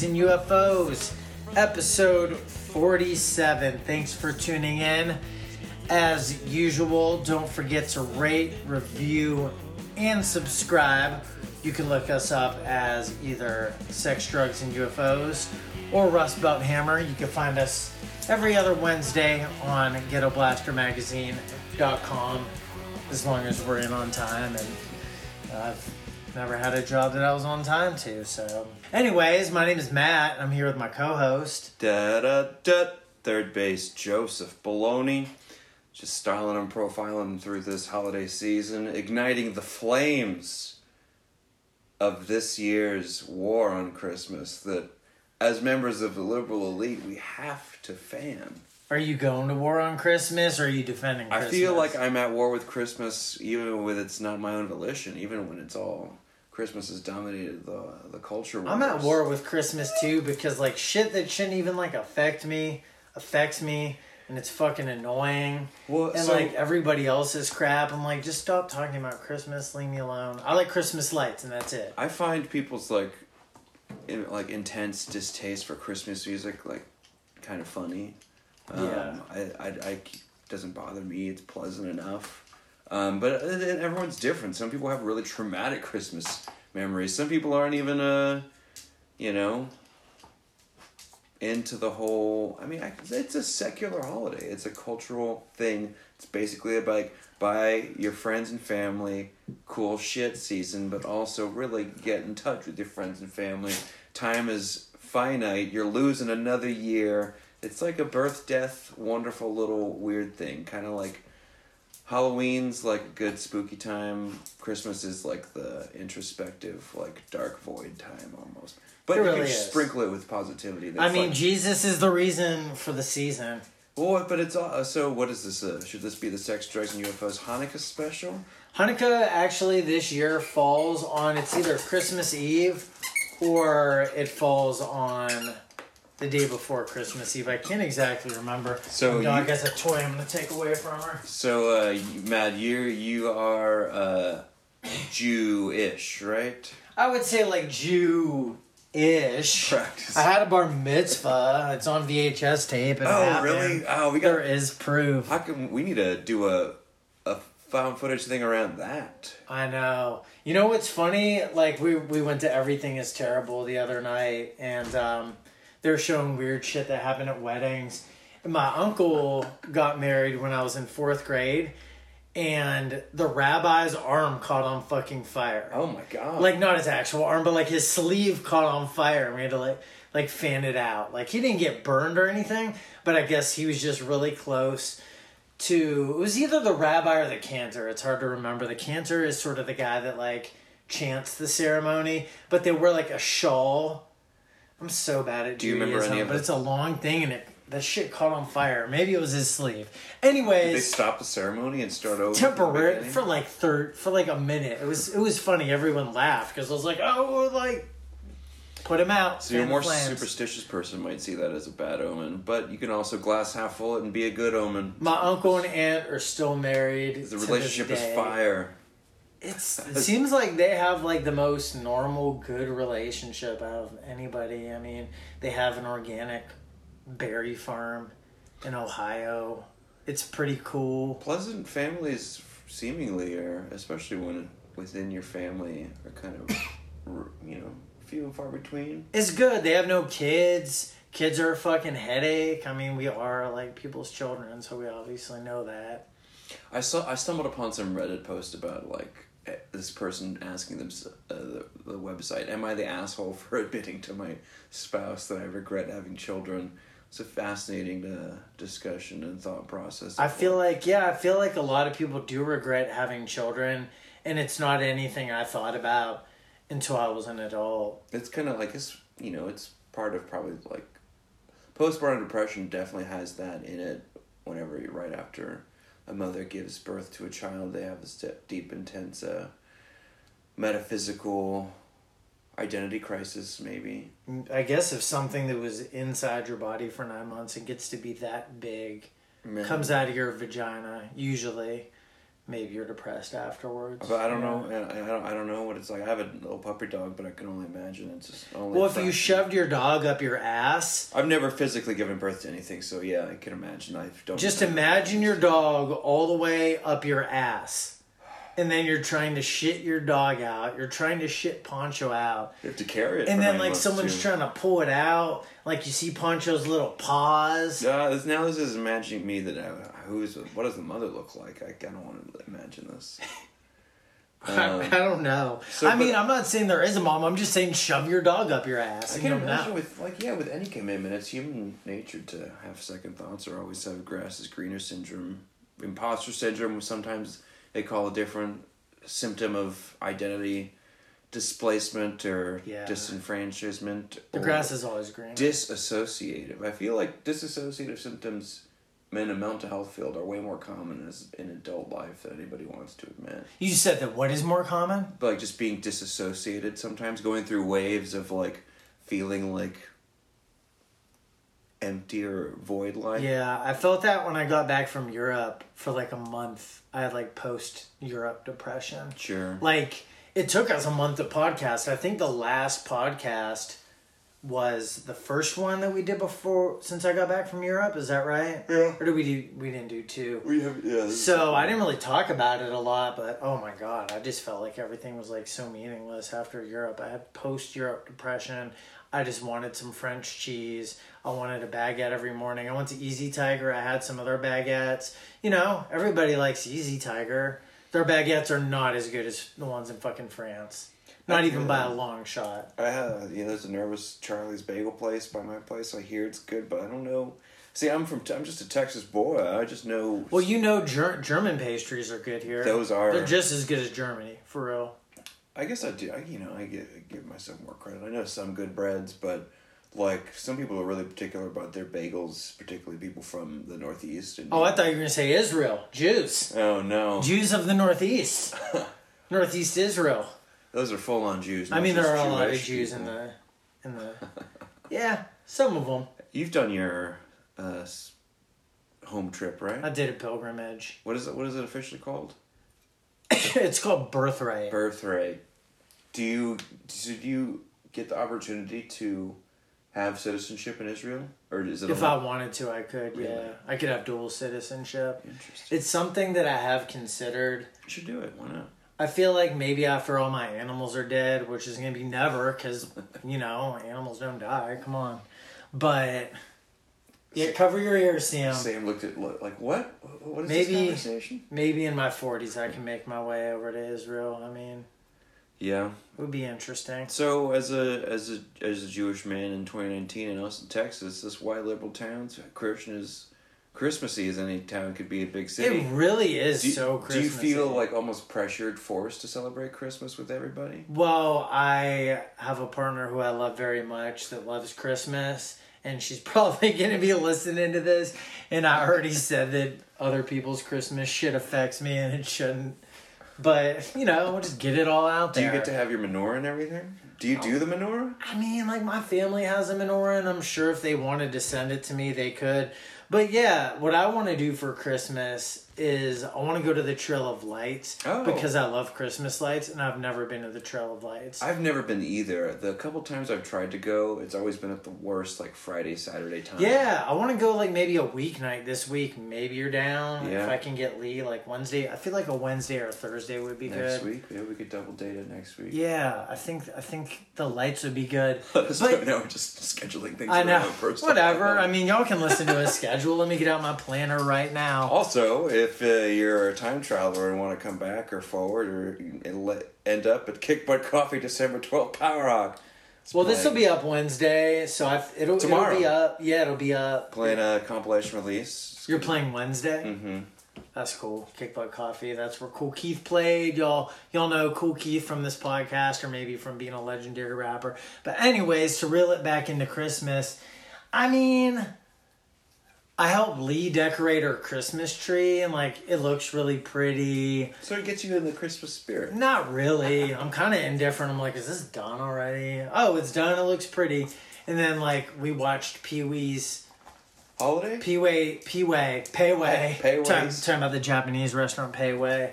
Drugs, and UFOs, episode 47. Thanks for tuning in. As usual, don't forget to rate, review, and subscribe. You can look us up as either Sex, Drugs, and UFOs or Rust Belt Hammer. You can find us every other Wednesday on GhettoBlasterMagazine.com as long as we're in on time and I've never had a job that I was on time to. So, anyways, my name is Matt. I'm here with my co-host. Da da da. Third base Joseph Baloney. Just styling and profiling through this holiday season, igniting the flames of this year's war on Christmas that, as members of the liberal elite, we have to fan. Are you going to war on Christmas or are you defending I feel like I'm at war with Christmas, even with it's not my own volition, even when it's all Christmas has dominated the the culture. I'm at war with Christmas too because like shit that shouldn't even like affect me affects me and it's fucking annoying. Well, And so- like everybody else's crap, I'm like, just stop talking about Christmas, leave me alone. I like Christmas lights and that's it. I find people's like, in, like intense distaste for Christmas music like kind of funny. Um, Yeah. I, I, I doesn't bother me. It's pleasant enough. Um, but everyone's different. Some people have really traumatic Christmas memories. Some people aren't even uh, you know, into the whole. I mean, I, it's a secular holiday. It's a cultural thing. It's basically about like buy your friends and family cool shit season, but also really get in touch with your friends and family. Time is finite. You're losing another year. It's like a birth, death, wonderful little weird thing. Kind of like Halloween's like a good spooky time. Christmas is like the introspective, like dark void time almost. But It you really can is. sprinkle it with positivity. I That's mean, like- Jesus is the reason for the season. well, but it's all, so. What is this? Uh, should this be the Sex, Drugs, and UFOs Hanukkah special? Hanukkah actually this year falls on it's either Christmas Eve or it falls on the day before Christmas Eve. I can't exactly remember. So My dog you- has a toy I'm gonna take away from her. So, uh, Matt, you you are uh, Jewish, right? I would say like Jew ish. Practice. I had a bar mitzvah. It's on VHS tape. It Oh, happened. really? Oh, we got- There is proof. How come we need to do a a found footage thing around that? I know. You know what's funny? Like we we went to Everything Is Terrible the other night, and um, they're showing weird shit that happened at weddings. My uncle got married when I was in fourth grade, and the rabbi's arm caught on fucking fire. Oh my god! Like not his actual arm, but like his sleeve caught on fire. and We had to like like fan it out. Like he didn't get burned or anything, but I guess he was just really close to. It was either the rabbi or the cantor. It's hard to remember. The cantor is sort of the guy that like chants the ceremony, but they wear like a shawl. I'm so bad at Do you remember any of but the- it's a long thing and it that shit caught on fire. Maybe it was his sleeve. Did Anyways, they stop the ceremony and start over? from the temporary beginning? for like third for like a minute. It was it was funny. Everyone laughed because I was like, oh, like put him out. So you're a fan more flames. superstitious person might see that as a bad omen, but you can also glass half full it and be a good omen. My uncle and aunt are still married. The to this relationship is day. fire. It's it seems like they have like the most normal, good relationship out of anybody. I mean, they have an organic berry farm in Ohio. It's pretty cool. Pleasant families seemingly are, especially when within your family, are kind of, you know, few and far between. It's good. They have no kids. Kids are a fucking headache. I mean, we are like people's children, so we obviously know that. I saw I stumbled upon some Reddit post about like this person asking them uh, the, the website, "Am I the asshole for admitting to my spouse that I regret having children?" It's a fascinating uh, discussion and thought process. I feel like yeah, I feel like a lot of people do regret having children, and it's not anything I thought about until I was an adult. it's kind of like it's you know it's part of probably like postpartum depression definitely has that in it. Whenever you right after a mother gives birth to a child, they have this de- deep, intense, uh, metaphysical identity crisis. Maybe I guess if something that was inside your body for nine months and gets to be that big, Man. comes out of your vagina, usually, maybe you're depressed afterwards. But I don't Yeah. know. I I don't. I don't know what it's like. I have a little puppy dog, but I can only imagine it's just only. Well, if you shoved your dog up your ass, I've never physically given birth to anything, so yeah, I can imagine. I don't. just imagine your dog all the way up your ass. And then you're trying to shit your dog out. You're trying to shit Poncho out. You have to carry it. And then like someone's too. trying to pull it out. Like you see Poncho's little paws. Uh, now this is imagining me that uh, who's what does the mother look like? I, I don't want to imagine this. I, Um, I don't know. so, I mean, I'm not saying there is a mom. I'm just saying shove your dog up your ass. I can don't imagine know. with like yeah, with any commitment, it's human nature to have second thoughts or always have grass is greener syndrome, imposter syndrome. Sometimes they call a different symptom of identity displacement or Yeah. disenfranchisement. The grass is always green. disassociative. I feel like disassociative symptoms in the mental health field are way more common as in adult life than anybody wants to admit. you said that what is more common? Like just being disassociated sometimes, going through waves of like feeling like empty or void like. Yeah, I felt that when I got back from Europe for like a month. I had like post Europe depression. Sure. Like it took us a month to podcast. I think the last podcast was the first one that we did before since I got back from Europe. Is that right? Yeah. Or did we do? We didn't do two. We have yeah. So I didn't really talk about it a lot, but oh my god, I just felt like everything was like so meaningless after Europe. I had post Europe depression. I just wanted some French cheese. I wanted a baguette every morning. I went to Easy Tiger. I had some other baguettes. You know, everybody likes Easy Tiger. Their baguettes are not as good as the ones in fucking France. Not even by a long shot. I you know there's a nervous Charlie's Bagel place by my place. I hear it's good, but I don't know. See, I'm from I'm just a Texas boy. I just know. Well, you know, Ger- German pastries are good here. Those are- They're just as good as Germany, for real. I guess I do. I, you know, I give, I give myself more credit. I know some good breads, but like some people are really particular about their bagels, particularly people from the Northeast. And, Oh, I thought you were gonna say Israel. Jews. Oh no, Jews of the Northeast. Northeast Israel. Those are full on Jews. I mean, there are a lot of Jews in the, in the. Yeah, some of them. You've done your uh, home trip, right? I did a pilgrimage. What is it? What is it officially called? it's called Birthright. Birthright. Do you did you get the opportunity to have citizenship in Israel, or is it? If I wanted to, I could. Yeah, I could have dual citizenship. Interesting. It's something that I have considered. You should do it. Why not? I feel like maybe after all my animals are dead, which is gonna be never, because you know animals don't die. Come on, but yeah, cover your ears, Sam. Sam looked at like what? What is Maybe- this conversation? Maybe in my forties, I can make my way over to Israel. I mean, Yeah. it would be interesting. So as a as a as a Jewish man in 2019 in Austin, Texas, this white liberal town, Christian is Christmassy as any town could be a big city. It really is do, so do you feel like almost pressured, forced to celebrate Christmas with everybody? Well, I have a partner who I love very much that loves Christmas, and she's probably going to be listening to this. And I already said that other people's Christmas shit affects me, and it shouldn't. But you know, we'll just get it all out there. Do you get to have your menorah and everything? Do you do the menorah? I mean, like my family has a menorah, and I'm sure if they wanted to send it to me, they could. But yeah, what I want to do for Christmas is I want to go to the Trail of Lights Oh. because I love Christmas lights, and I've never been to the Trail of Lights. I've never been either. The couple times I've tried to go, it's always been at the worst, like Friday, Saturday time. Yeah, I want to go like maybe a weeknight this week. Maybe you're down. Yeah. If I can get Lee like Wednesday, I feel like a Wednesday or a Thursday would be Next good. Next week, yeah, we could double date it next week. Yeah, I think I think the lights would be good. But- know. We're just scheduling things. I know. Whatever. I mean, y'all can listen to a schedule. Let me get out my planner right now. Also, if uh, you're a time traveler and want to come back or forward or end up at Kick Butt Coffee December 12th, Power Rock. Well, this will be up Wednesday, so I it'll Tomorrow. it'll be up. Yeah, it'll be up. playing a compilation release. You're playing Wednesday. Mm-hmm. That's cool. Kick Butt Coffee. That's where Kool Keith played. Y'all, y'all know Kool Keith from this podcast, or maybe from being a legendary rapper. But anyways, to reel it back into Christmas, I mean, I helped Lee decorate her Christmas tree, and like it looks really pretty. So it gets you in the Christmas spirit. Not really. I'm kind of indifferent. I'm like, is this done already? Oh, it's done. It looks pretty. And then like we watched Pee Wee's holiday. Peway, Peway, Payway. Pei- Peiways. Talking, talking about the Japanese restaurant Payway.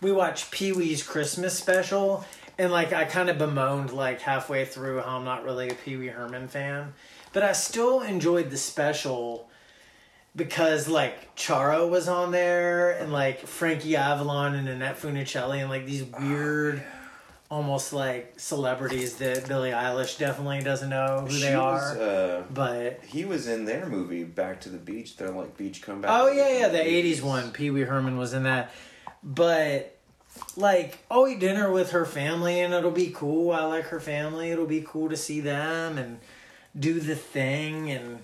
We watched Pee Wee's Christmas special, and like I kind of bemoaned like halfway through how I'm not really a Pee Wee Herman fan, but I still enjoyed the special because like Charo was on there and like Frankie Avalon and Annette Funicello and like these weird. Almost like celebrities that Billie Eilish definitely doesn't know who She they was, are, uh, but he was in their movie Back to the Beach. They're like beach comeback. Oh yeah, yeah, the '80s one. Pee Wee Herman was in that, but like, I'll eat dinner with her family, and it'll be cool. I like her family. It'll be cool to see them and do the thing. And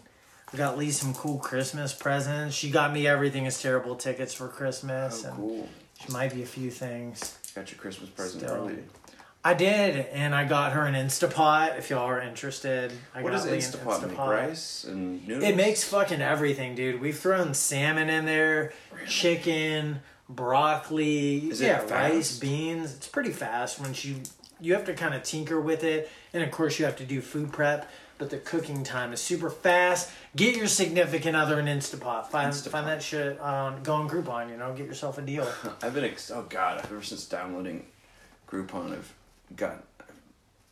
I got Lee some cool Christmas presents. She got me everything is terrible tickets for Christmas, Oh, and cool. she might be a few things. Got your Christmas present Still. early. I did, and I got her an Instapot. If y'all are interested, I What got does Lee an Instapot make? Rice and noodles. It makes fucking everything, dude. We've thrown salmon in there, chicken, broccoli, Is yeah, rice, beans. It's pretty fast once you you have to kind of tinker with it, and of course you have to do food prep. But the cooking time is super fast. Get your significant other an Instapot. Find Instapot. find that shit on go on Groupon. You know, get yourself a deal. I've been ex- oh god, ever since downloading Groupon, I've got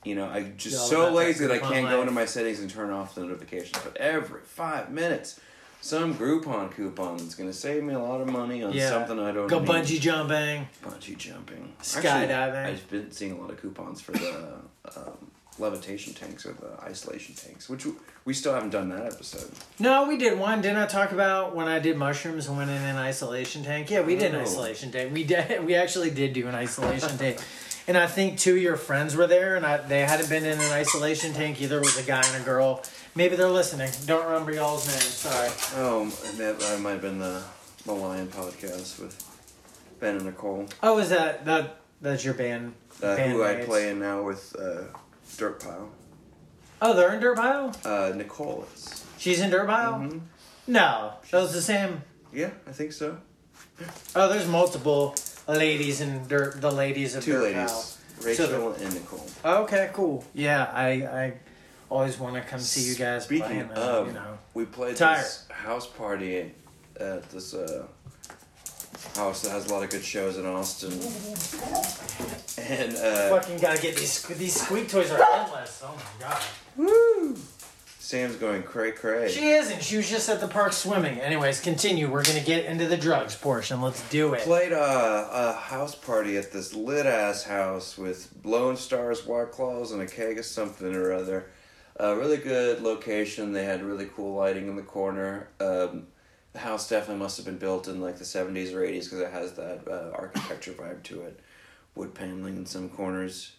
you know I just so lazy that I can't go into my settings and turn off the notifications. But every five minutes, some Groupon coupon that's gonna save me a lot of money on Yeah. something I don't Go need. bungee jumping. bungee jumping, Skydiving. I've been seeing a lot of coupons for the um, levitation tanks or the isolation tanks, which we still haven't done that episode. No, we did one. Didn't I talk about when I did mushrooms and went in an isolation tank? Yeah, we did an Oh. isolation tank. We did. We actually did do an isolation tank, and I think two of your friends were there, and I, they hadn't been in an isolation tank either. It was a guy and a girl. Maybe they're listening. Don't remember y'all's names. Sorry. Oh, that, might have been the the Lion podcast with Ben and Nicole. Oh, is that that? That's your band. uh, who I bandmates. play in now with uh, Dirt Pile. Oh, they're in Dirt Pile. Uh, Nicole is. She's in Dirt Pile. Mhm. No, that was the same. Yeah, I think so. Oh, there's multiple ladies in Dirt. The ladies of Two Dirt ladies, Pile. Rachel and Nicole. Okay, cool. Yeah, I I always want to come see you guys Speaking play, man, of, you know. we played Tired. this house party at this uh, house that has a lot of good shows in Austin. And uh, Fucking gotta get these these squeak toys are endless. Oh my god. woo, Sam's going cray cray. She isn't. She was just at the park swimming. Anyways, continue. We're gonna get into the drugs portion. Let's do it. Played a, a house party at this lit ass house with blown stars, white claws, and a keg of something or other. A really good location. They had really cool lighting in the corner. Um, the house definitely must have been built in like the 70s or 80s because it has that uh, architecture vibe to it. Wood paneling in some corners.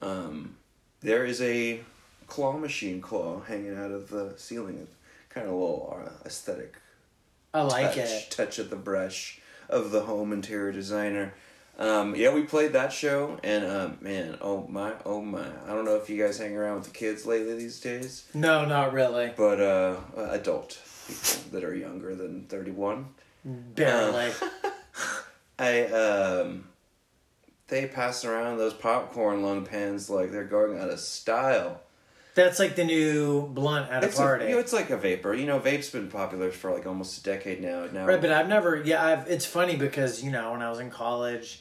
Um, there is a claw machine claw hanging out of the ceiling. Kind of a little uh, aesthetic I like touch, it. touch of the brush of the home interior designer. Um, yeah, we played that show, and um, man, oh my, oh my! I don't know if you guys hang around with the kids lately these days, No, not really. but uh, adult people that are younger than thirty-one. Barely. I um, they pass around those popcorn lung pens like they're going out of style. That's like the new blunt at a It's party. A, you know, it's like a vapor. You know, vape's been popular for like almost a decade now. Now, right, but I've never. Yeah, I've. It's funny because you know when I was in college,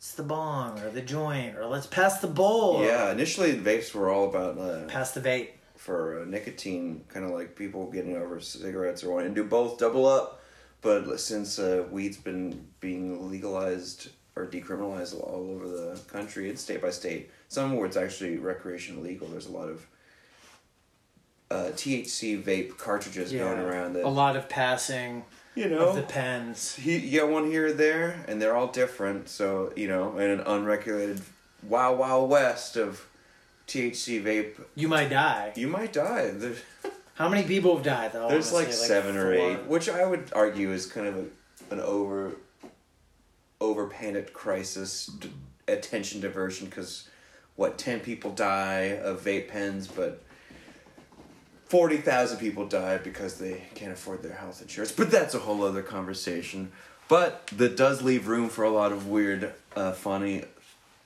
it's the bong or the joint or let's pass the bowl. yeah, initially the vapes were all about uh, Pass the vape. for uh, nicotine, kind of like people getting over cigarettes or wanting to do both, double up. But since uh, weed's been being legalized or decriminalized all over the country, it's state by state. Some where it's actually recreational legal. There's a lot of uh, THC vape cartridges going around that a lot of passing you of know the pens. you you get one here or there, and they're all different. So you know, in an unregulated wild wild west of THC vape, You might die. you might die. There's, How many people have died though? there's like honestly? seven or eight, which I would argue is kind of a, an over over panicked crisis d- attention diversion because what ten people die of vape pens, but. 40,000 people die because they can't afford their health insurance. But that's a whole other conversation. But that does leave room for a lot of weird, uh, funny,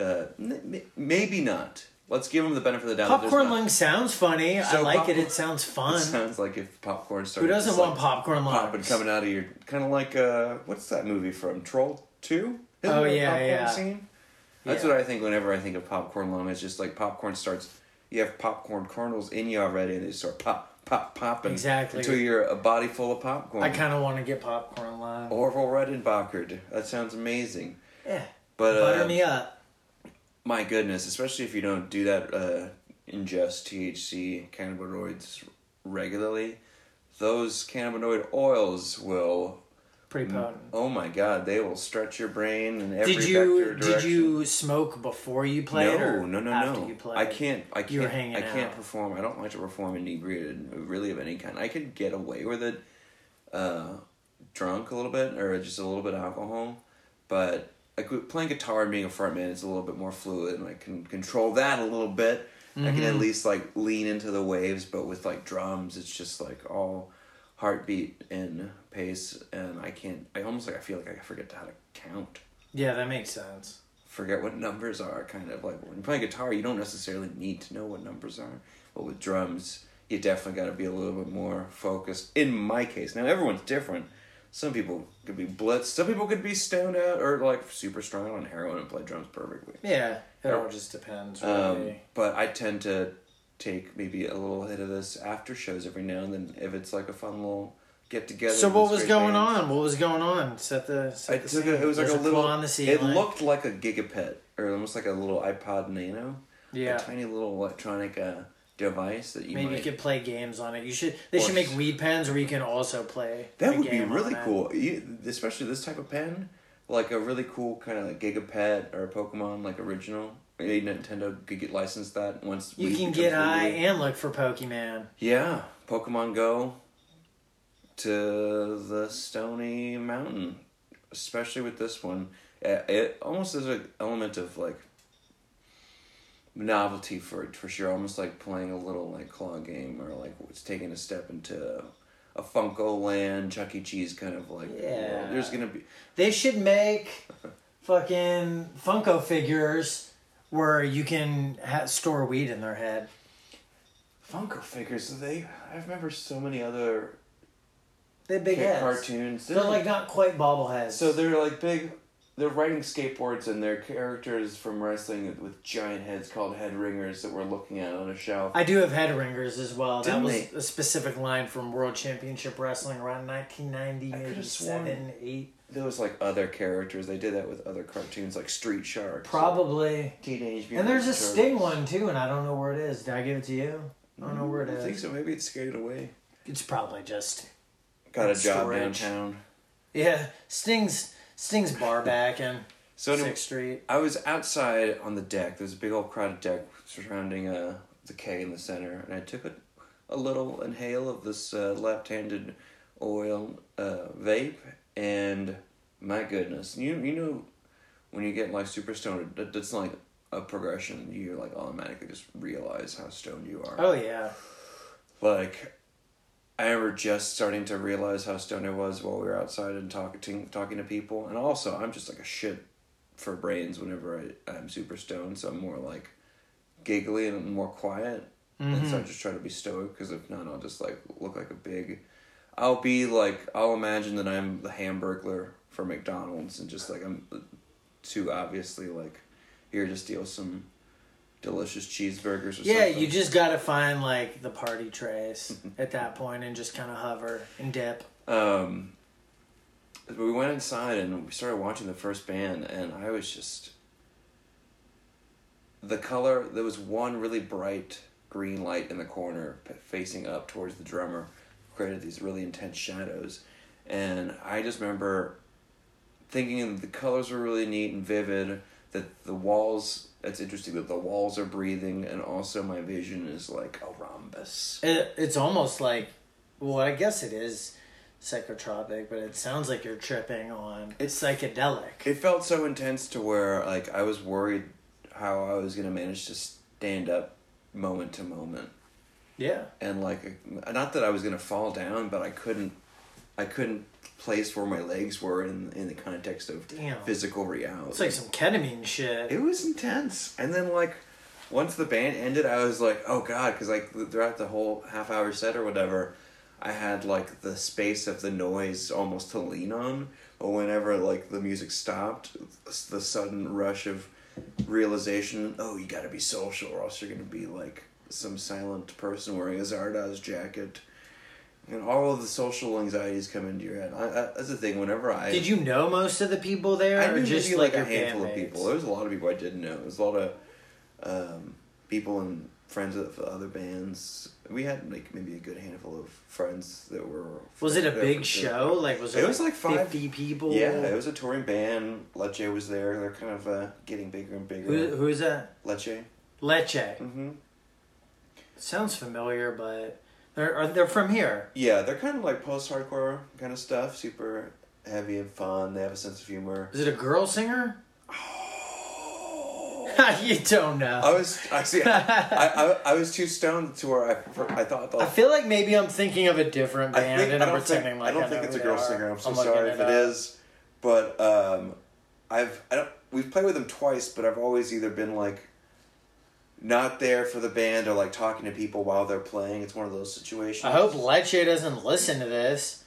uh, n- m- maybe not let's give them the benefit of the doubt. Popcorn lung sounds funny. I like it. popcorn- It sounds It fun. sounds like if popcorn starts. Who doesn't want like, popcorn lungs? popping coming out of your kind of like uh what's that movie from Troll Two? Oh, yeah, yeah. Scene? That's Yeah. what I think whenever I think of popcorn lung. It's just like popcorn starts. You have popcorn kernels in you already, and they start pop, pop, popping Exactly. until you're a body full of popcorn. I kind of want to get popcorn lung. Orville Redenbacher. That sounds amazing. yeah, But butter uh, me up. my goodness, especially if you don't do that, uh, ingest THC cannabinoids regularly, those cannabinoid oils will. Pretty potent. Oh my God, they will stretch your brain in every Did you vector did you smoke before you played no, or no, no, after no. you played? I can't. I You were can't. hanging I can't out. perform. I don't like to perform inebriated, really of any kind. I could get away with it, uh, drunk a little bit or just a little bit of alcohol, but like with playing guitar and being a frontman, it's a little bit more fluid, and I can control that a little bit. I can Mm-hmm. at least like lean into the waves, but with like drums, it's just like all heartbeat and pace, and I can't. I almost like I feel like I forget how to count Yeah, that makes sense. forget what numbers are kind of like when you're playing guitar you don't necessarily need to know what numbers are but with drums you definitely got to be a little bit more focused in my case now everyone's different some people could be blitzed some people could be stoned out or like super strong on heroin and play drums perfectly Yeah, it all just depends. Really. um, but i tend to take maybe a little hit of this after shows every now and then if it's like a fun little get together so what was going band. on? What was going on? Set the. Set I the took scene. it. Was like There's a little. on the it looked like a gigapet, or almost like a little iPod Nano. Yeah. A tiny little electronic uh, device that you Maybe might. you could play games on it. You should. They should make weed pens where you can also play. that a would be really cool. You, especially this type of pen, like a really cool kind of like gigapet or a Pokemon like original. Maybe Nintendo could get licensed that once. You can get high and look for Pokemon. Yeah, Pokemon Go to the Stony Mountain, especially with this one. It, it almost is an element of like novelty for for sure. Almost like playing a little like claw game or like it's taking a step into a Funko Land, Chuck E. Cheese kind of like. Yeah. world. There's gonna be They should make fucking Funko figures where you can ha- store weed in their head. Funko figures. They I remember so many other They big heads. cartoons. They're like not quite bobbleheads. So they're like big. They're riding skateboards, and they're characters from wrestling with giant heads called head ringers that we're looking at on a shelf. I do have head ringers as well. Didn't that was they? a specific line from World Championship Wrestling around 1990, I maybe seven, eight. There was like other characters. They did that with other cartoons, like Street Sharks, Probably. Teenage Mutant And there's a Sting one too, and I don't know where it is. Did I give it to you? I don't know where it I don't think so. Maybe it's skated away. It's probably just Got a job Storage. downtown. yeah. Sting's Sting's bar back in So anyway, Sixth Street. I was outside on the deck. There's a big old crowded deck surrounding uh, the K in the center, and I took a, a little inhale of this uh, left-handed oil uh, vape, and my goodness, you you know when you get like super stoned, that, that's like a progression. You like automatically just realize how stoned you are. Oh yeah. Like, I remember just starting to realize how stoned I was while we were outside and talking to, talking to people. And also, I'm just like a shit for brains whenever I, I'm super stoned. So I'm more like giggly and more quiet. And so mm-hmm. I just try to be stoic because if not, I'll just like look like a big. I'll be like, I'll imagine that I'm the hamburglar for McDonald's and just like I'm too obviously like, here, just steal some delicious cheeseburgers or something. Yeah, something. you just gotta find like the party trays at that point and just kind of hover and dip. Um, we went inside and we started watching the first band, and I was just the color. There was one really bright green light in the corner, p- facing up towards the drummer, created these really intense shadows, and I just remember thinking the colors were really neat and vivid. That the walls. It's interesting that the walls are breathing, and also my vision is like a rhombus. It, it's almost like, well, I guess it is psychotropic, but it sounds like you're tripping on it's psychedelic. It felt so intense to where like I was worried how I was gonna manage to stand up moment to moment, yeah. and like not that I was gonna fall down, but I couldn't, I couldn't place where my legs were in in the context of Damn. physical reality. It's like some ketamine shit. it was intense, and then like once the band ended, I was like, oh god, because like throughout the whole half hour set or whatever, I had like the space of the noise almost to lean on. But whenever like the music stopped, the sudden rush of realization, oh, you got to be social, or else you're gonna be like some silent person wearing a Zardoz jacket. And all of the social anxieties come into your head. I, I, that's the thing. Whenever I Did you know most of the people there, I or just like, like, a handful of people. There was a lot of people I didn't know. There was a lot of um, people and friends of other bands. We had like maybe a good handful of friends that were. Was it a big show? Like was It it was like five- fifty people? Yeah, it was a touring band. Lecce was there. They're kind of uh, getting bigger and bigger. Who who's that? Lecce. Lecce. hmm Sounds familiar, but they're are, they're from here. Yeah, they're kind of like post-hardcore kind of stuff. Super heavy and fun. They have a sense of humor. Is it a girl singer? you don't know. I was I see. I, I, I was too stoned to where I I thought. I feel like maybe I'm thinking of a different band think and I'm don't think pretending I don't I think it's a girl singer. I'm so looking sorry if it up. is, but um, I've I don't we've played with them twice, but I've always either been like not there for the band or like talking to people while they're playing. It's one of those situations. I hope Lecce doesn't listen to this.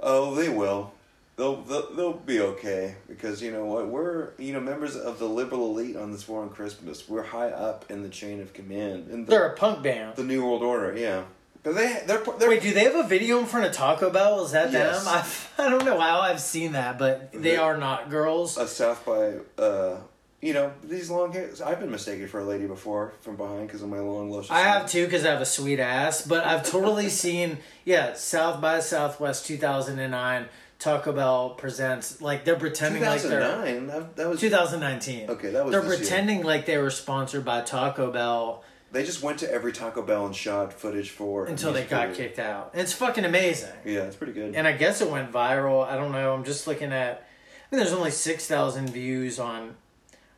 Oh, they will. They'll, they'll they'll be okay because you know what we're you know members of the liberal elite on this war on Christmas. We're high up in the chain of command And the, They're a punk band. the New World Order. Yeah, but they they're they're Wait, do they have a video in front of Taco Bell? Is that Yes. them? I, I don't know how I've seen that, but they They- are not girls. a South by, uh, you know, these long hairs. I've been mistaken for a lady before from behind because of my long luscious. I have too because I have a sweet ass, but I've totally seen yeah South by Southwest 2009 Taco Bell presents like they're pretending like they're 2009. That, that was 2019. Okay, that was They're this year. pretending like they were sponsored by Taco Bell They just went to every Taco Bell and shot footage for until they got kicked out. It's fucking amazing. Yeah, it's pretty good. And I guess it went viral. I don't know. I'm just looking at. I mean, there's only six thousand views on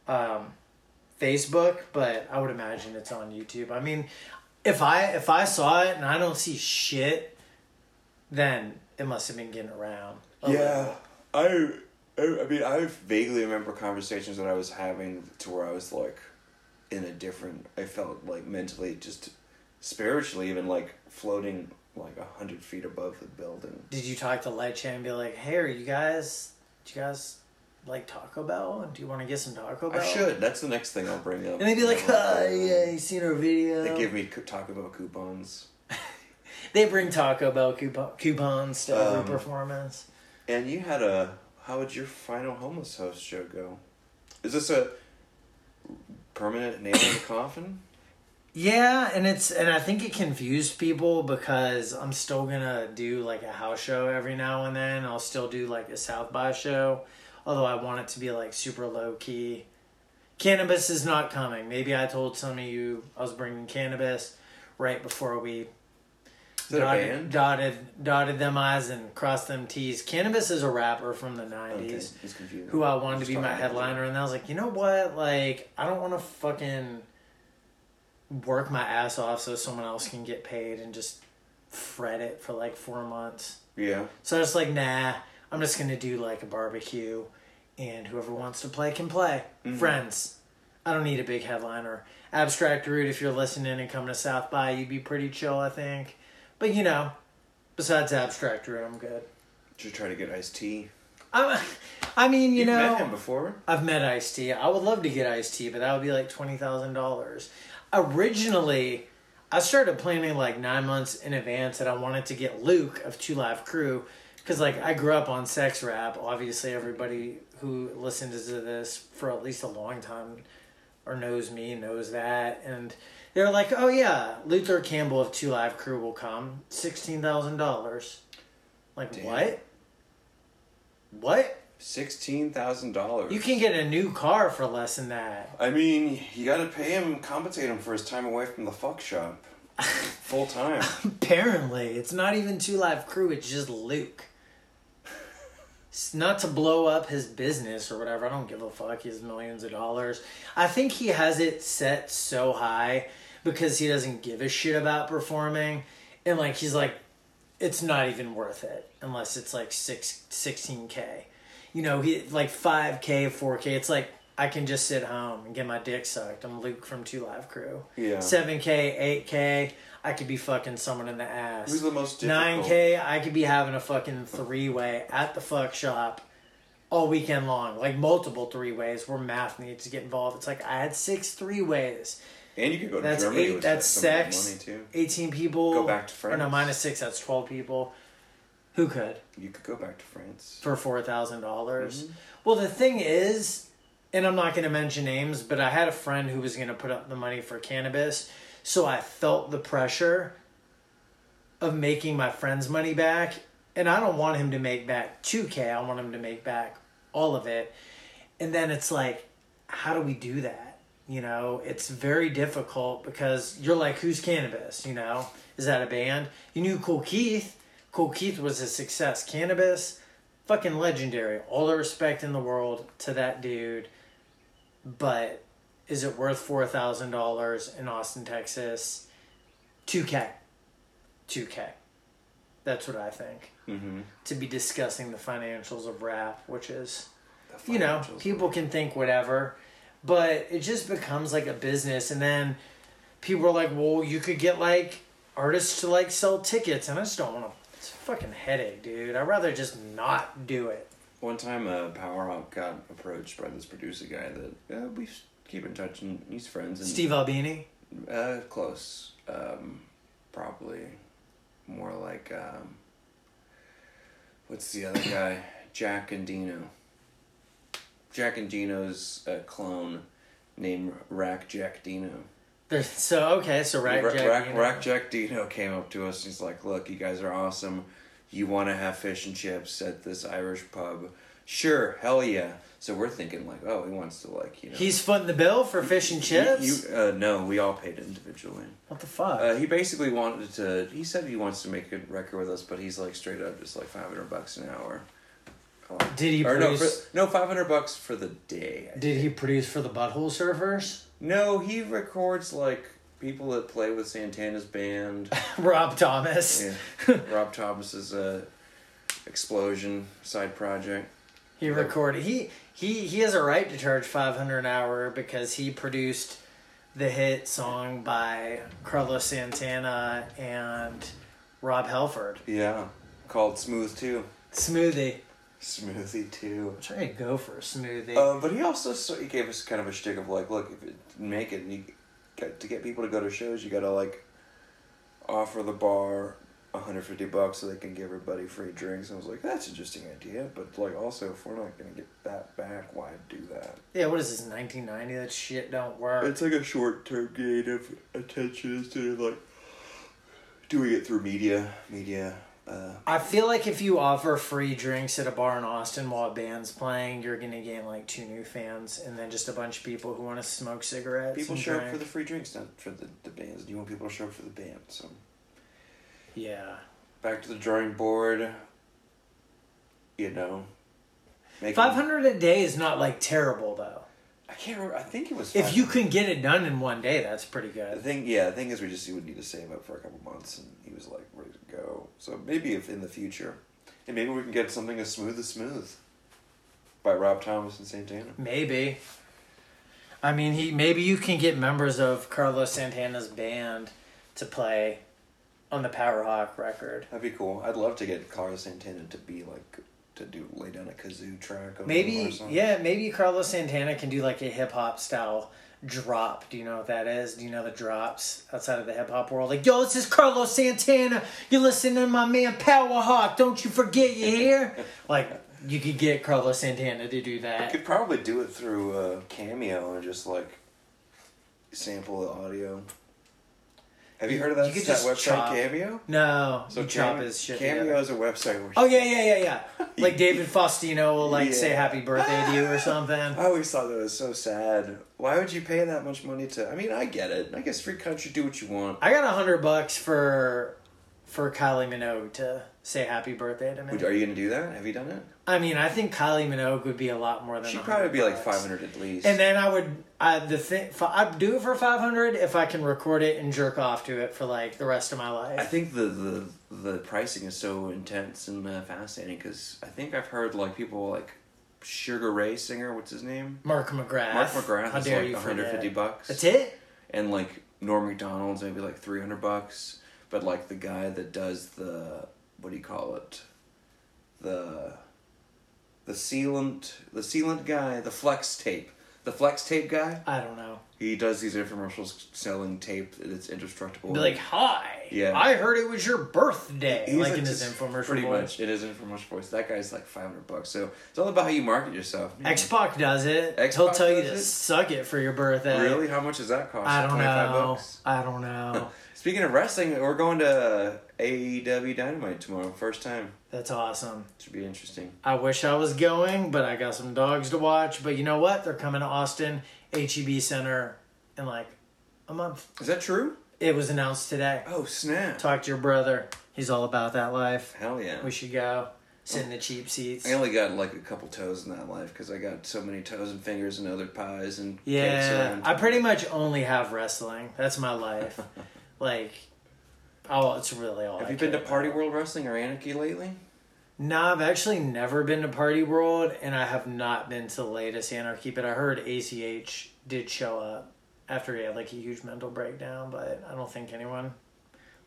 um, Facebook, but I would imagine it's on YouTube. I mean, if I if I saw it and I don't see shit, then it must have been getting around. yeah, I, I, I mean, I vaguely remember conversations that I was having to where I was like, in a different. I felt like mentally, just spiritually, even like floating like a hundred feet above the building. Did you talk to Leche and be like, "Hey, are you guys? Do you guys like Taco Bell? Do you want to get some Taco Bell?" I should. That's the next thing I'll bring up. And they'd be like, Uh, "Ah, yeah, you seen our video?" They give me Taco Bell coupons. They bring Taco Bell coupon, coupons to every Um, performance. And you had a. How would your final homeless host show go? Is this a permanent nail in the coffin? Yeah, and it's and I think it confused people because I'm still gonna do like a house show every now and then. I'll still do like a South by show, although I want it to be like super low key. Canibus is not coming. Maybe I told some of you I was bringing Canibus right before we Is that a dotted, dotted dotted them I's and crossed them T's. Canibus is a rapper from the '90s it's confusing. who I wanted to be my headliner, and I was like, you know what? Like, I don't want to fucking work my ass off so someone else can get paid and just fret it for like four months. Yeah. So I was like, nah, I'm just gonna do like a barbecue, and whoever wants to play can play. Mhm. Friends, I don't need a big headliner. Abstract Rude, if you're listening and coming to South by, you'd be pretty chill, I think. But you know, besides Abstract Rude, I'm good. Should try to get Ice T. I'm, I mean, you You've know, met him before. I've met Ice T. I would love to get Ice T, but that would be like twenty thousand dollars. Originally, I started planning like nine months in advance that I wanted to get Luke of Two Live Crew because like I grew up on sex rap. Obviously, everybody who listens to this for at least a long time or knows me knows that, and they're like, "Oh yeah, Luther Campbell of Two Live Crew will come, sixteen thousand dollars." Like Damn. what? What? Sixteen thousand dollars. You can get a new car for less than that. I mean, you got to pay him, compensate him for his time away from the fuck shop, full time. Apparently, it's not even Two Live Crew, it's just Luke. Not to blow up his business or whatever. I don't give a fuck. He has millions of dollars. I think he has it set so high because he doesn't give a shit about performing. And like he's like it's not even worth it unless it's like six, 16k. You know, he like 5k, 4k. It's like I can just sit home and get my dick sucked. I'm Luke from Two Live Crew. Yeah. 7K, 8K, I could be fucking someone in the ass. Who's the most difficult? 9K, I could be having a fucking three way at the fuck shop all weekend long. Like multiple three ways where math needs to get involved. It's like I had six three ways. And you could go to That's Germany eight, that's sex. 18 people. Go back to France. Or no, minus six, that's 12 people. Who could? You could go back to France. for four thousand dollars. Mm-hmm. Well, the thing is, and I'm not going to mention names, but I had a friend who was going to put up the money for Canibus, so I felt the pressure of making my friend's money back, and I don't want him to make back two k. I want him to make back all of it, and then it's like, how do we do that? You know, it's very difficult because you're like, who's Canibus? You know, is that a band? You knew Kool Keith. Kool Keith was a success. Canibus, fucking legendary. All the respect in the world to that dude. But is it worth four thousand dollars in Austin, Texas? Two K. Two K. That's what I think. Mm-hmm. To be discussing the financials of rap, which is you know, people can think whatever, but it just becomes like a business. And then people are like, well, you could get like artists to like sell tickets. And I just don't want to. It's a fucking headache, dude. I'd rather just not do it. One time, uh, Power Up got approached by this producer guy that uh, we keep in touch and he's friends. And, Steve Albini? Uh, close. Um, probably more like um, what's the other guy? Jack Endino. Jack Endino's a clone named Rack Jack Dino. There's, so, okay, so Rack Ra- Jack. Rack, know. Rack Jack Dino came up to us and he's like, Look, you guys are awesome. You want to have fish and chips at this Irish pub? Sure, hell yeah. So we're thinking, like, oh, he wants to, like, you know. He's footing the bill for fish and chips? You, you, uh, no, we all paid individually. what the fuck? Uh, he basically wanted to. He said he wants to make a record with us, but he's like straight up just like five hundred bucks an hour. Um, Did he Or no, produce- for, no, five hundred bucks for the day. I Did he produce for the Butthole Surfers? No, he records like people that play with Santana's band. Rob Thomas. Yeah. Rob Thomas's uh, explosion side project. He recorded. He he he has a right to charge five hundred an hour because he produced the hit song by Carlos Santana and Rob Halford. Yeah, called Smooth Two. Smoothie. Smoothie Two. I'm trying to go for a smoothie. Um, but he also so he gave us kind of a shtick of like, look, if it make it, you got to get people to go to shows, you gotta like offer the bar 150 bucks so they can give everybody free drinks. And I was like, that's an interesting idea, but like also if we're not gonna get that back, why do that? yeah, what is this? Nineteen ninety? That shit don't work. It's like a short term gain of attention instead of like doing it through media, media. Uh, I feel like if you offer free drinks at a bar in Austin while a band's playing, you're gonna gain like two new fans and then just a bunch of people who want to smoke cigarettes. people and show up for the free drinks, not for the, the bands. Do you want people to show up for the band, so. Yeah. back to the drawing board. You know, Five hundred a day is not like terrible though. I can't remember. I think it was. If you can get it done in one day, that's pretty good. The thing, yeah, the thing is, we just would need to save up for a couple months, and he was like ready to go. So maybe if in the future, and maybe we can get something as smooth as smooth by Rob Thomas and Santana. Maybe. I mean, he maybe you can get members of Carlos Santana's band to play on the Power Hawk record. That'd be cool. I'd love to get Carlos Santana to be like to do lay down a kazoo track. Maybe one of our songs. yeah, maybe Carlos Santana can do like a hip hop style drop. Do you know what that is? Do you know the drops outside of the hip hop world? Like, yo, this is Carlos Santana. You're listening to my man Power Hawk. Don't you forget you here. like, you could get Carlos Santana to do that. I could probably do it through uh, Cameo and just like sample the audio. Have you heard of that, you could that just website chop. Cameo? No, you chop his shit. Cameo together. is a website where Oh yeah, yeah, yeah, yeah. Like David Faustino will like Yeah. say happy birthday to you or something. I always thought that was so sad. Why would you pay that much money to? I mean, I get it. I guess free country, do what you want. I got a hundred bucks for for Kylie Minogue to say happy birthday to me. Would, are you gonna do that? Have you done it? I mean, I think Kylie Minogue would be a lot more than. She'd probably be like five hundred at least. And then I would, I the thing, I'd do it for five hundred if I can record it and jerk off to it for like the rest of my life. I think the the the pricing is so intense and uh, fascinating because I think I've heard like people like Sugar Ray singer. What's his name? Mark McGrath. Mark McGrath How is dare like you 150 forget. bucks. That's it. and like Norm Macdonald's maybe like 300 bucks. But like the guy that does the what do you call it? The the sealant, the sealant guy, the flex tape, the flex tape guy. I don't know. He does these infomercials selling tape that's indestructible. Be like, hi. Yeah. I heard it was your birthday. He's like in his just infomercial Pretty voice. much, it is infomercial voice. That guy's like 500 bucks. So it's all about how you market yourself. X Pac does it. X He'll tell you does to it? suck it for your birthday. Really? How much does that cost? I don't 25 know. bucks? I don't know. Speaking of wrestling, we're going to AEW Dynamite tomorrow. First time. That's awesome. Should be interesting. I wish I was going, but I got some dogs to watch. But you know what? They're coming to Austin, HEB Center, in like a month. Is that true? It was announced today. Oh, snap. Talk to your brother. He's all about that life. Hell yeah. We should go. Sit in the cheap seats. I only got like a couple toes in that life because I got so many toes and fingers and other pies and Yeah. I pretty much only have wrestling. That's my life. like, oh, it's really all. Have I you been to Party about. World Wrestling or Anarchy lately? Nah, I've actually never been to Party World, and I have not been to the latest Anarchy. But I heard ACH did show up after he had like a huge mental breakdown. But I don't think anyone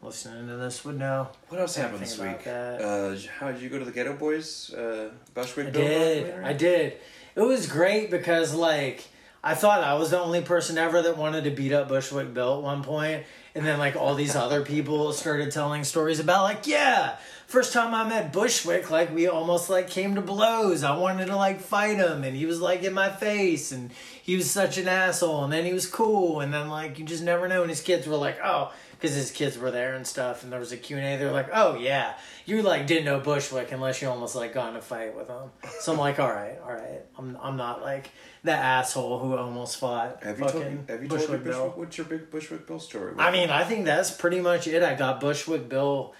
listening to this would know. What else happened this week? Uh, how did you go to the Geto Boys? Uh, Bushwick I Bill did. I did. It was great because like I thought I was the only person ever that wanted to beat up Bushwick Bill at one point, and then like all these other people started telling stories about like yeah, first time I met Bushwick, like we almost like came to blows. I wanted to like fight him, and he was like in my face, and he was such an asshole, and then he was cool, and then like you just never know. And his kids were like, oh. Because his kids were there and stuff, and there was a Q&A. They were like, "Oh yeah, you like didn't know Bushwick unless you almost like got in a fight with him." So I'm like, "All right, all right, I'm I'm not like that asshole who almost fought Have you told fucking Have you told your Bushwick Bill." Bushwick, what's your big Bushwick Bill story? I mean, I think that's pretty much it. I got Bushwick Bill.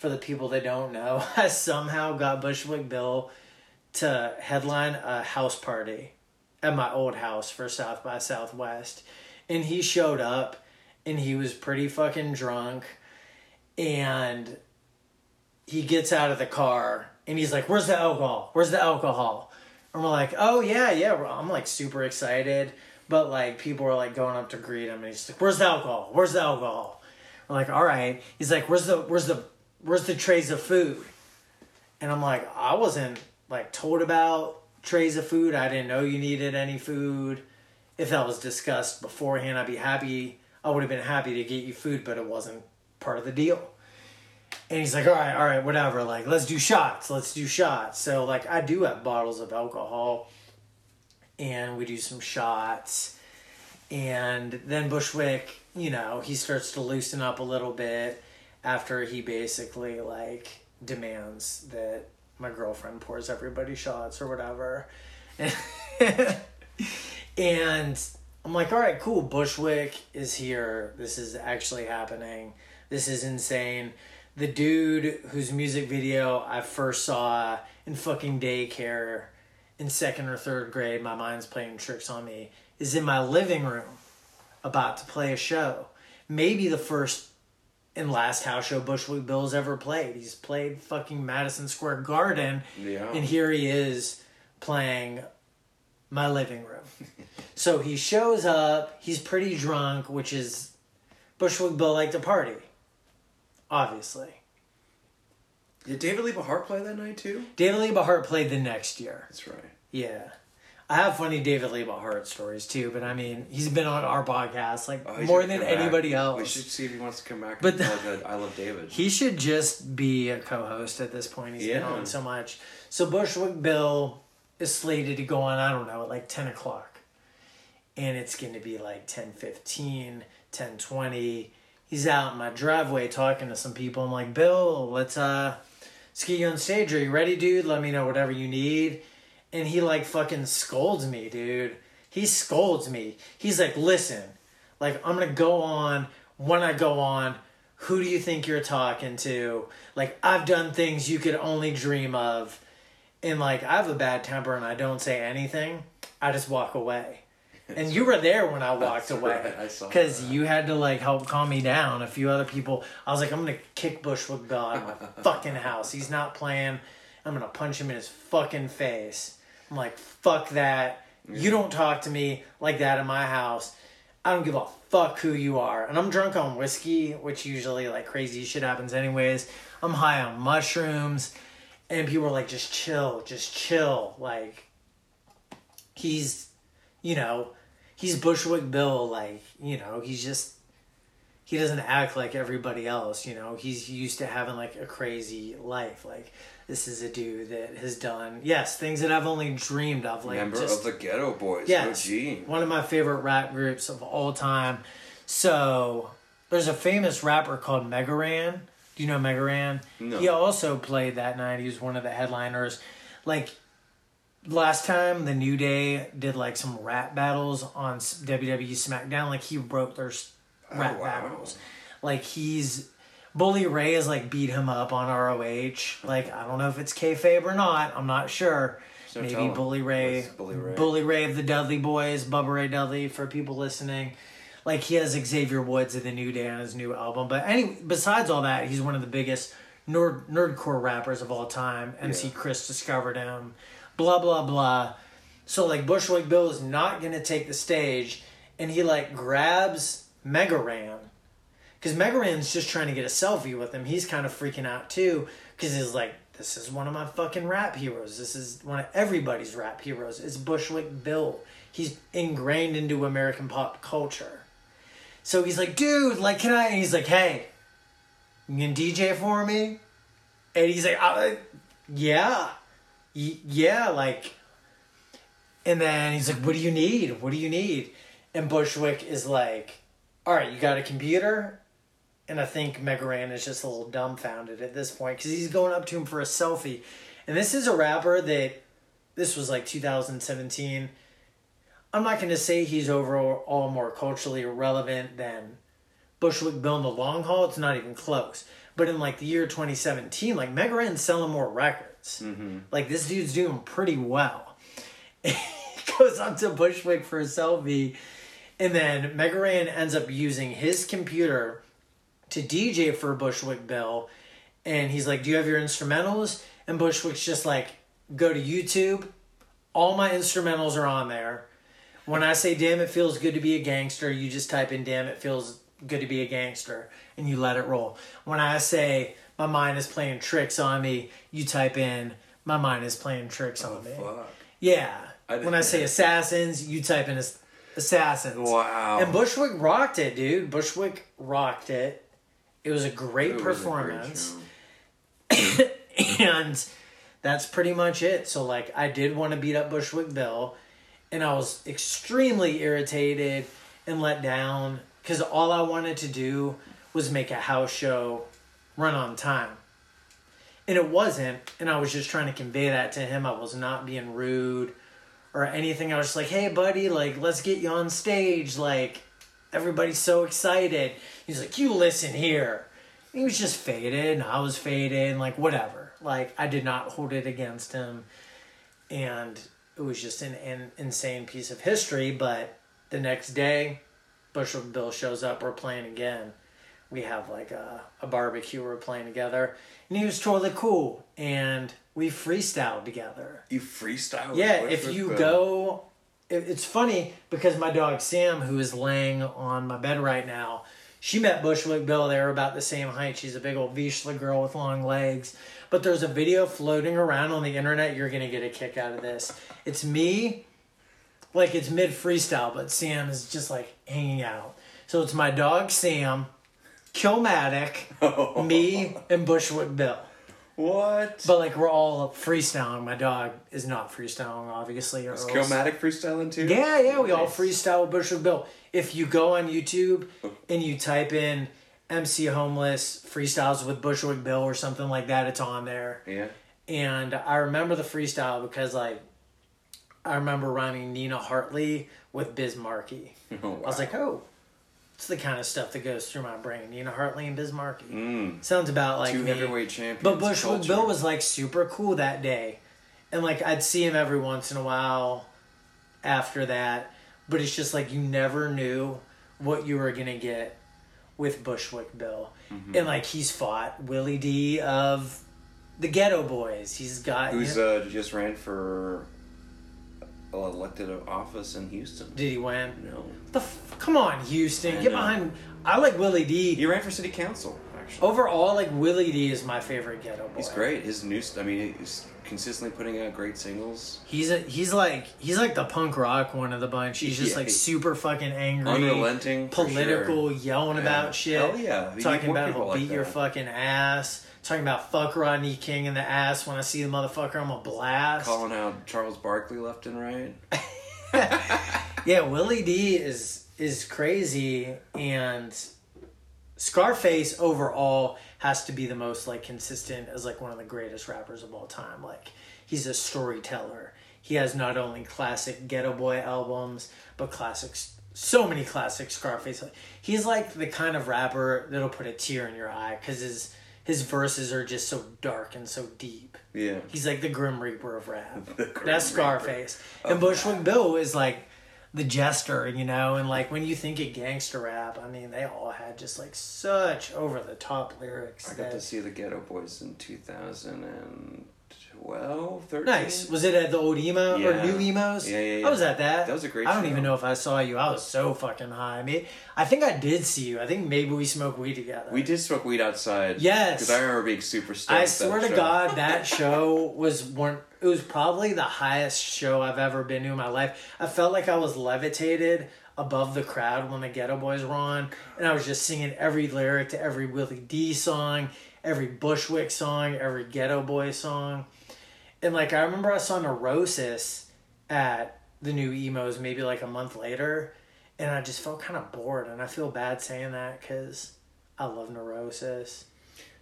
For the people that don't know, I somehow got Bushwick Bill to headline a house party at my old house for South by Southwest, and he showed up, and he was pretty fucking drunk, and he gets out of the car and he's like, "Where's the alcohol? Where's the alcohol?" And we're like, "Oh yeah, yeah." I'm like super excited, but like people are like going up to greet him, and he's like, "Where's the alcohol? Where's the alcohol?" We're like, "All right." He's like, "Where's the where's the where's the trays of food?" And I'm like, "I wasn't like told about trays of food. I didn't know you needed any food. If that was discussed beforehand, I'd be happy. I would have been happy to get you food, but it wasn't part of the deal." And he's like, all right, all right, whatever. Like, let's do shots. Let's do shots. So, like, I do have bottles of alcohol, and we do some shots. And then Bushwick, you know, he starts to loosen up a little bit after he basically, like, demands that my girlfriend pours everybody shots or whatever. and I'm like, all right, cool. Bushwick is here. This is actually happening. This is insane. The dude whose music video I first saw in fucking daycare in second or third grade, my mind's playing tricks on me, is in my living room about to play a show. Maybe the first and last house show Bushwick Bill's ever played. He's played fucking Madison Square Garden. Yeah. And here he is playing my living room. so he shows up, he's pretty drunk, which is Bushwick Bill like to party. Obviously. Did David Lee Bahar play that night too? David Lee Bahart played the next year. That's right. Yeah. I have funny David Lee Bahart stories too, but I mean, he's been on our podcast like Oh, more than come back. anybody else. We should see if he wants to come back. But a, I love David. He should just be a co-host at this point. He's been on so much. So Bushwick Bill is slated to go on, I don't know, at like 10 o'clock. And it's going to be like 10.15, 10.20. He's out in my driveway talking to some people. I'm like, Bill, let's, uh, you on stage. Are you ready, dude? Let me know whatever you need. And he like fucking scolds me, dude. He scolds me. He's like, listen, like I'm gonna go on. When I go on, who do you think you're talking to? Like I've done things you could only dream of, and like I have a bad temper and I don't say anything. I just walk away. And you were there when I walked That's away right, I saw because that. you had to like help calm me down. A few other people, I was like, I'm gonna kick Bushwick out of my fucking house. He's not playing. I'm gonna punch him in his fucking face. I'm like, fuck that. You don't talk to me like that in my house. I don't give a fuck who you are. And I'm drunk on whiskey, which usually like crazy shit happens anyways. I'm high on mushrooms. And people are like, just chill, just chill. Like, he's, you know, he's Bushwick Bill. Like, you know, he's just, he doesn't act like everybody else. You know, he's used to having like a crazy life. Like, this is a dude that has done, yes, things that I've only dreamed of. Like, Member just, of the Geto Boys. Yes, OG. one of my favorite rap groups of all time. So there's a famous rapper called Mega Ran. Do you know Mega Ran? No. He also played that night. He was one of the headliners. Like last time, the New Day did like some rap battles on WWE SmackDown. Like he broke their s- oh, rap wow. battles. Like he's Bully Ray has like beat him up on ROH. Like I don't know if it's kayfabe or not. I'm not sure. So Maybe. Bully Ray, Bully Ray? Bully Ray of the Dudley Boyz, Bubba Ray Dudley for people listening. Like he has Xavier Woods of the New Day on his new album. But anyway, besides all that, he's one of the biggest nerd nerdcore rappers of all time. MC Yeah. Chris discovered him. Blah blah blah. So like Bushwick Bill is not gonna take the stage, and he like grabs Mega Megaran because Mega Ran's just trying to get a selfie with him. He's kind of freaking out too because he's like, "This is one of my fucking rap heroes. This is one of everybody's rap heroes. It's Bushwick Bill. He's ingrained into American pop culture." So he's like, "Dude, like, can I?" And he's like, "Hey, you can DJ for me?" And he's like, uh, "Yeah, Y- yeah, like." And then he's like, "What do you need? What do you need?" And Bushwick is like, "All right, you got a computer?" And I think Mega Ran is just a little dumbfounded at this point because he's going up to him for a selfie. And this is a rapper that this was like 2017. I'm not going to say he's overall more culturally relevant than Bushwick Bill in the long haul. It's not even close. But in like the year 2017, like Mega Ran's selling more records. Mm-hmm. Like this dude's doing pretty well. he goes up to Bushwick for a selfie, and then Mega Ran ends up using his computer to DJ for Bushwick Bill, and he's like, "Do you have your instrumentals?" And Bushwick's just like, "Go to YouTube. All my instrumentals are on there. When I say damn it feels good to be a gangster, you just type in damn it feels good to be a gangster and you let it roll. When I say my mind is playing tricks on me, you type in my mind is playing tricks on oh, me. Fuck. Yeah. I when I say assassins, you type in as- assassins. Wow. And Bushwick rocked it, dude. Bushwick rocked it. It was a great was a great performance. and that's pretty much it. So like I did want to beat up Bushwick Bill and I was extremely irritated and let down cuz all I wanted to do was make a house show run on time. And it wasn't, and I was just trying to convey that to him. I was not being rude or anything. I was just like, "Hey buddy, like let's get you on stage like everybody's so excited." He's like, "You listen here." He was just faded, and I was faded, like whatever. Like I did not hold it against him, and it was just an, an insane piece of history. But the next day, Bushwick Bill shows up. We're playing again. We have like a, a barbecue. We're playing together, and he was totally cool. And we freestyled together. You freestyle. Yeah, if you Bill. go, it's funny because my dog Sam, who is laying on my bed right now, she met Bushwick Bill. They were about the same height. She's a big old Vizsla girl with long legs. But there's a video floating around on the internet. You're gonna get a kick out of this. It's me, like it's mid freestyle, but Sam is just like hanging out. So it's my dog Sam, Killmatic, me, and Bushwick Bill. What? But like we're all freestyling. My dog is not freestyling, obviously. Or Is else- Kilmatic freestyling too? Yeah, yeah, we all freestyle with Bushwick Bill. If you go on YouTube oh. and you type in MC Homeless freestyles with Bushwick Bill or something like that, it's on there. Yeah. And I remember the freestyle because like I remember rhyming Nina Hartley with Biz Markie. Oh, wow. I was like, oh, it's the kind of stuff that goes through my brain. You know, Hartley and Biz Markie. Mm. Sounds about like Two me. heavyweight champions. But Bushwick culture. Bill was like super cool that day. And like I'd see him every once in a while after that. But it's just like you never knew what you were gonna get with Bushwick Bill. Mm-hmm. And like he's fought Willie D of the Geto Boys. He's got Who's uh, just ran for elected office in Houston. Did he win? No. The f- come on, Houston, I get know. behind. I like Willie D. He ran for city council, actually. Overall, like Willie D is my favorite ghetto boy. He's great. His new, I mean, he's consistently putting out great singles. He's a, he's like he's like the punk rock one of the bunch. He's just Yeah. like super fucking angry, Unrelenting, political, sure. yelling Yeah. about shit. Hell yeah. Talking about he'll like beat your fucking ass. Talking about fuck Rodney King in the ass. When I see the motherfucker, I'm a blast. Calling out Charles Barkley left and right. Yeah, Willie D is is crazy, and Scarface overall has to be the most like consistent as like one of the greatest rappers of all time. Like he's a storyteller. He has not only classic Geto Boy albums, but classics. So many classic Scarface. He's like the kind of rapper that'll put a tear in your eye because his his verses are just so dark and so deep. Yeah. He's like the Grim Reaper of rap. That's Reaper Scarface. Oh, and Bushwick Bill is like the jester, you know, and like when you think of gangster rap, I mean, they all had just like such over the top lyrics. I got to see the Geto Boys in 2012, 13. Nice. Was it at the old Emo or new Emo's? Yeah, yeah, yeah. I was at that. That was a great I don't show. even know if I saw you. I was so fucking high. I mean, I think I did see you. I think maybe we smoked weed together. We did smoke weed outside. Yes. Because I remember being super stoned. I swear to show. God, that show was one. It was probably the highest show I've ever been to in my life. I felt like I was levitated above the crowd when the Geto Boys were on, and I was just singing every lyric to every Willie D song, every Bushwick song, every Geto Boy song, and like I remember I saw Neurosis at the new Emo's maybe like a month later, and I just felt kind of bored, and I feel bad saying that because I love Neurosis.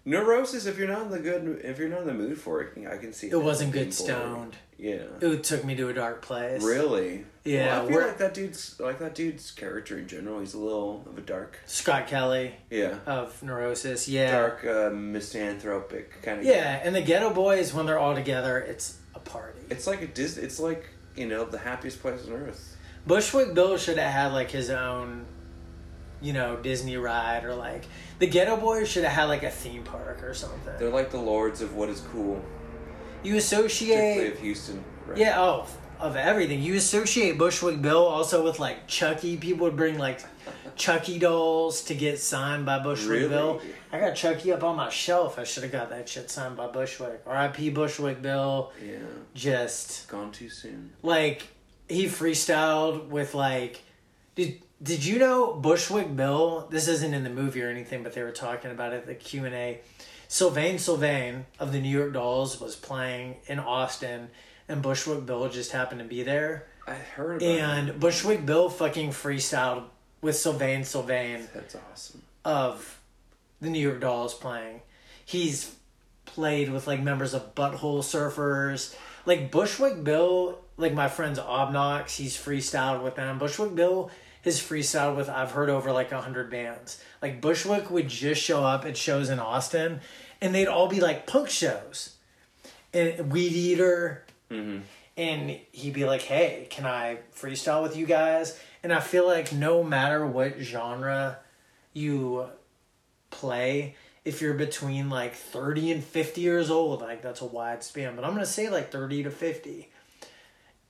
Neurosis. If you're not in the good, if you're not in the mood for it, I can see. It wasn't good stoned. Yeah. It took me to a dark place. Really? Yeah, Well, I feel like that dude's like that dude's character in general. He's a little of a dark. Scott Kelly Yeah. of Neurosis, yeah. Dark, uh, misanthropic kind of. Yeah, and the Geto Boys, when they're all together, it's a party. It's like a Disney. It's like you know the happiest place on earth. Bushwick Bill should have had like his own, you know, Disney ride or like the Geto Boys should have had like a theme park or something. They're like the lords of what is cool, you associate, of Houston. Right? yeah, oh, of everything. You associate Bushwick Bill also with like Chucky. People would bring like Chucky dolls to get signed by Bushwick Really? Bill. I got Chucky up on my shelf. I should have got that shit signed by Bushwick. R.I.P. Bushwick Bill. Yeah. Just Gone too soon. like he freestyled with like did did you know Bushwick Bill this isn't in the movie or anything but they were talking about it at the Q&A Sylvain Sylvain of the New York Dolls was playing in Austin and Bushwick Bill just happened to be there I heard about and Bushwick Bill fucking freestyled with Sylvain Sylvain. That's awesome. of the New York Dolls playing. He's played with like members of Butthole Surfers, like Bushwick Bill, like my friends Obnox. He's freestyled with them. Bushwick Bill has freestyled with I've heard over like a hundred bands. Like Bushwick would just show up at shows in Austin, and they'd all be like punk shows, and Weedeater. Mm-hmm. And he'd be like, "Hey, can I freestyle with you guys?" And I feel like no matter what genre you play if you're between like 30 and 50 years old like that's a wide span but i'm gonna say like 30 to 50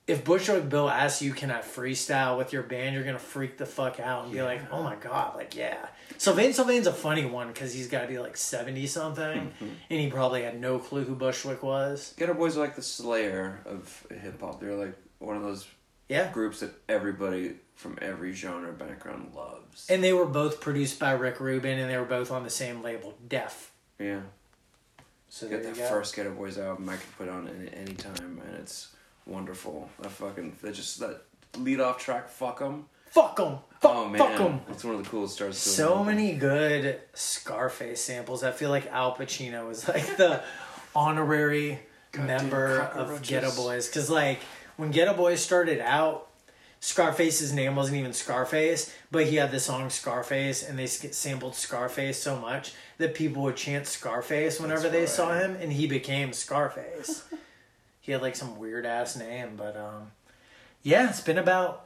if bushwick bill asks you can i freestyle with your band? you're gonna freak the fuck out and be like oh my god like yeah. Sylvain sylvain's a funny one because he's got to be like 70 something mm-hmm. and he probably had no clue who bushwick was. Geto Boys are like the Slayer of hip hop. They're like one of those yeah. groups that everybody from every genre background loves. and they were both produced by rick rubin and they were both on the same label def. Yeah. so Get that first Geto Boys album I could put on any any time, and it's wonderful. That fucking that just that lead off track, fuck them. fuck them fuck, Oh man, fuck 'em. it's one of the coolest starts. to so an many good Scarface samples. I feel like Al Pacino was like the honorary Goddamn member of cockroaches. Geto Boys because like when Geto Boys started out. Scarface's name wasn't even Scarface, but he had the song Scarface, and they sampled Scarface so much that people would chant Scarface whenever That's they right. saw him, and he became Scarface. he had like some weird ass name, but um, yeah, it's been about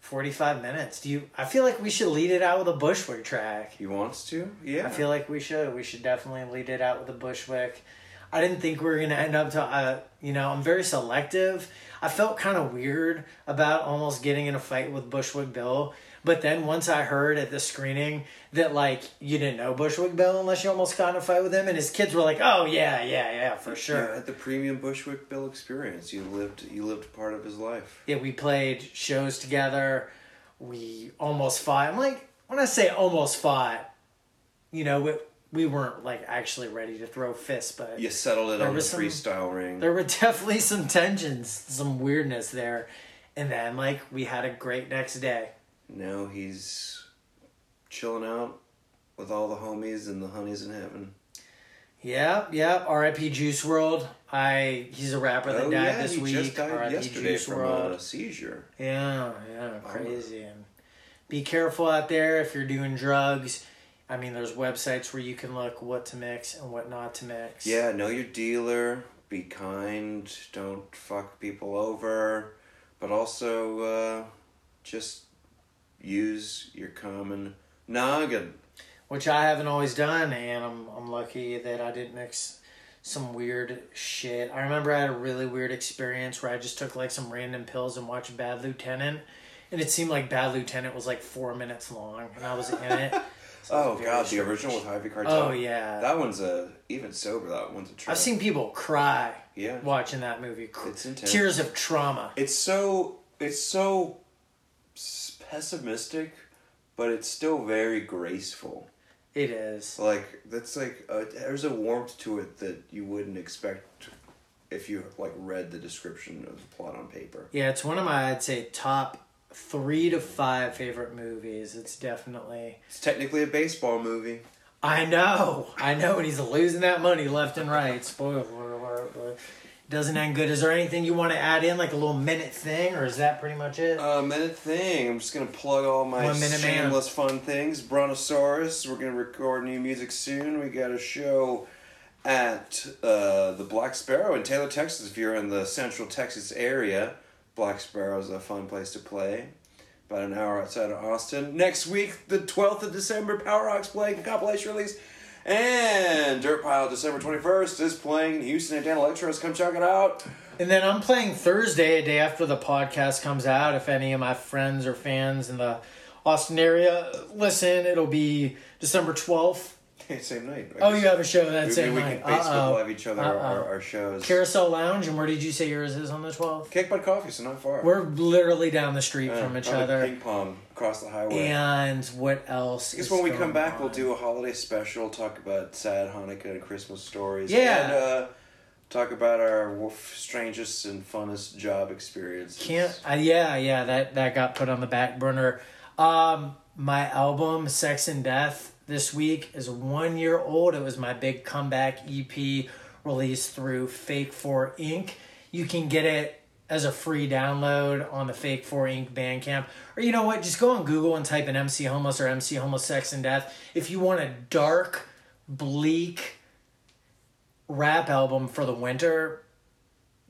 forty-five minutes. Do you? I feel like we should lead it out with a Bushwick track. He wants to, yeah. I feel like we should. We should definitely lead it out with a Bushwick. I didn't think we were gonna end up to. Uh, you know, I'm very selective. I felt kind of weird about almost getting in a fight with Bushwick Bill. But then once I heard at the screening that like you didn't know Bushwick Bill unless you almost got in a fight with him, and his kids were like, "Oh yeah, yeah, yeah, for sure." Yeah, at the premium Bushwick Bill experience, you lived you lived part of his life. Yeah, we played shows together. We almost fought. I'm like, when I say almost fought, you know, we, we weren't like actually ready to throw fists, but You settled it on the some- freestyle ring. there were definitely some tensions, some weirdness there. And then like we had a great next day. Now he's chilling out with all the homies and the honeys in heaven. Yeah, yeah. R.I.P. Juice WRLD. I he's a rapper that oh died yeah, this he week. just died R.I.P. yesterday Juice from World. a seizure. Yeah, yeah, crazy. And be careful out there if you're doing drugs. I mean, there's websites where you can look what to mix and what not to mix. Yeah, know your dealer. Be kind. Don't fuck people over. But also, uh, just use your common noggin. which I haven't always done, and I'm I'm lucky that I didn't mix some weird shit. I remember I had a really weird experience where I just took like some random pills and watched Bad Lieutenant, and it seemed like Bad Lieutenant was like four minutes long, and I was in it. So Oh god, the strange. original with Harvey Keitel. Oh yeah, That one's a even sober. That one's a trip. I've seen people cry Yeah, watching that movie. It's intense. Tears of trauma. it's so it's so pessimistic, but it's still very graceful. It is. Like that's like uh there's a warmth to it that you wouldn't expect if you like read the description of the plot on paper. Yeah, it's one of my I'd say top three to five favorite movies. It's definitely. It's technically a baseball movie. I know, I know, and he's losing that money left and right. Spoiler alert, doesn't end good. Is there anything you want to add in, like a little minute thing, or is that pretty much it? Uh, minute thing. I'm just gonna plug all my shameless fun things. Brontosaurus. We're gonna record new music soon. We got a show at uh, the Black Sparrow in Taylor, Texas. If you're in the Central Texas area, Black Sparrow is a fun place to play. About an hour outside of Austin. Next week, the 12th of December, Power Rocks playing compilation release. And Dirt Pile, December 21st, is playing in Houston at Dan Electro's. Come check it out. And then I'm playing Thursday, a day after the podcast comes out. If any of my friends or fans in the Austin area listen, it'll be December 12th. Same night. Oh, you have a show that Maybe same we night. can Facebook Uh-oh. live each other our, our shows. Carousel Lounge, and where did you say yours is on the 12th? Kick Butt Coffee, so not far. We're literally down the street Uh, from each other. Ping pong across the highway. And what else? I guess when we come back, on? we'll do a holiday special, talk about sad Hanukkah and Christmas stories. Yeah. And uh, talk about our strangest and funnest job experience. Can't. Uh, yeah, yeah. That that got put on the back burner. Um, my album "Sex and Death" this week is one year old. It was my big comeback EP released through Fake Four Inc. You can get it as a free download on the Fake Four Inc. Bandcamp, or you know what? Just go on Google and type in MC Homeless or MC Homeless Sex and Death if you want a dark, bleak rap album for the winter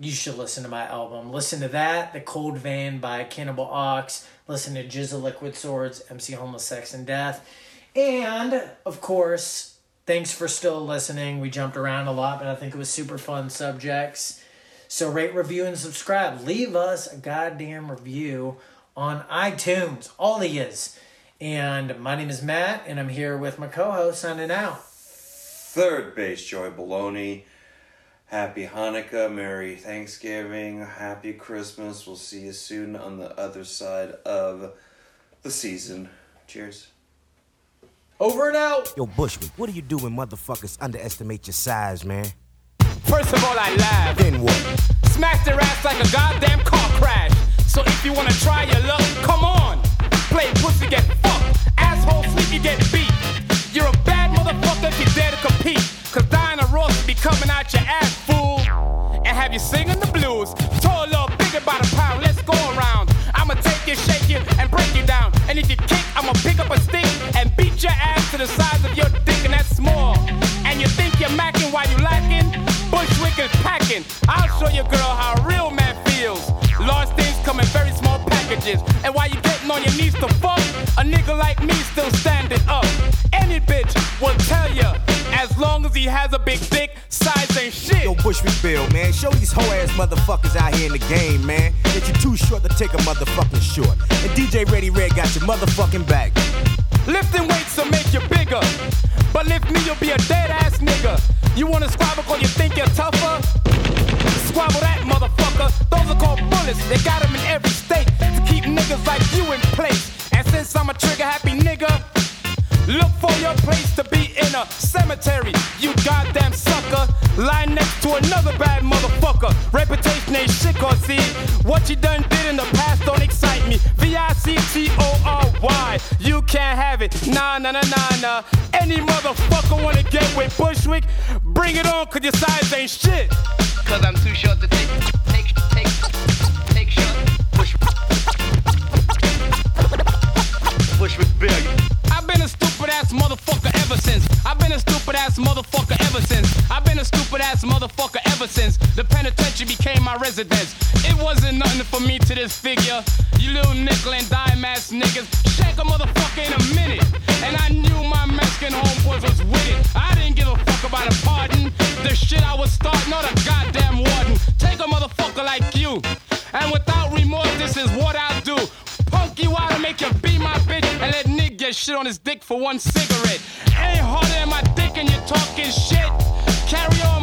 you should listen to my album. Listen to that, The Cold Vein by Cannibal Ox. Listen to GZA Liquid Swords, MC Homeless Sex and Death. And, of course, thanks for still listening. We jumped around a lot, but I think it was super fun subjects. So rate, review, and subscribe. Leave us a goddamn review on iTunes. All he is. And my name is Matt, and I'm here with my co-host signing out. Third base, Joy Baloney. Happy Hanukkah, Merry Thanksgiving, Happy Christmas. We'll see you soon on the other side of the season. Cheers. Over and out. Yo, Bushwick, what do you do when motherfuckers underestimate your size, man? First of all, I laugh. Then what? Smash their ass like a goddamn car crash. So if you wanna try your luck, come on. Play pussy, get fucked. Asshole sleep, you get beat. You're a bad motherfucker if you dare to compete. Cause Diana Ross will be coming out your ass, fool. And have you singing the blues. Tall, little, bigger by the pound. Let's go around. I'ma take you, shake you, and break you down. And if you kick, your ass to the size of your dick, and that's small. And you think you're macking while you lacking? Bushwick is packing. I'll show you, girl, how a real man feels. Large things come in very small packages. And while you getting on your knees to fuck, a nigga like me still standing up. Any bitch will tell you, as long as he has a big dick, size ain't shit. Yo, Bushwick Bill, man. Show these hoe ass motherfuckers out here in the game, man. That you're too short to take a motherfucking short. And DJ Ready Red got your motherfucking back. Lifting weights will make you bigger. But lift me, you'll be a dead ass nigga. You wanna squabble cause you think you're tougher? Squabble that motherfucker. Those are called bullets. They got 'em in every state to keep niggas like you in place. And since I'm a trigger happy nigga, look for your place to be in a cemetery. You goddamn sucker. Lying next to another bad motherfucker. Reputation ain't shit, cause see, what you done did in the past don't excite me. V I C T O R Y. You can't have it. Nah, nah, nah, nah, nah. Any motherfucker wanna get with Bushwick? Bring it on, cause your size ain't shit. Cause I'm too short to take, take, since. I've been a stupid ass motherfucker ever since. I've been a stupid ass motherfucker ever since the penitentiary became my residence. It wasn't nothing for me to this figure. You little nickel and dime ass niggas. On his dick for one cigarette. Ain't harder than my dick and you're talking shit. Carry on,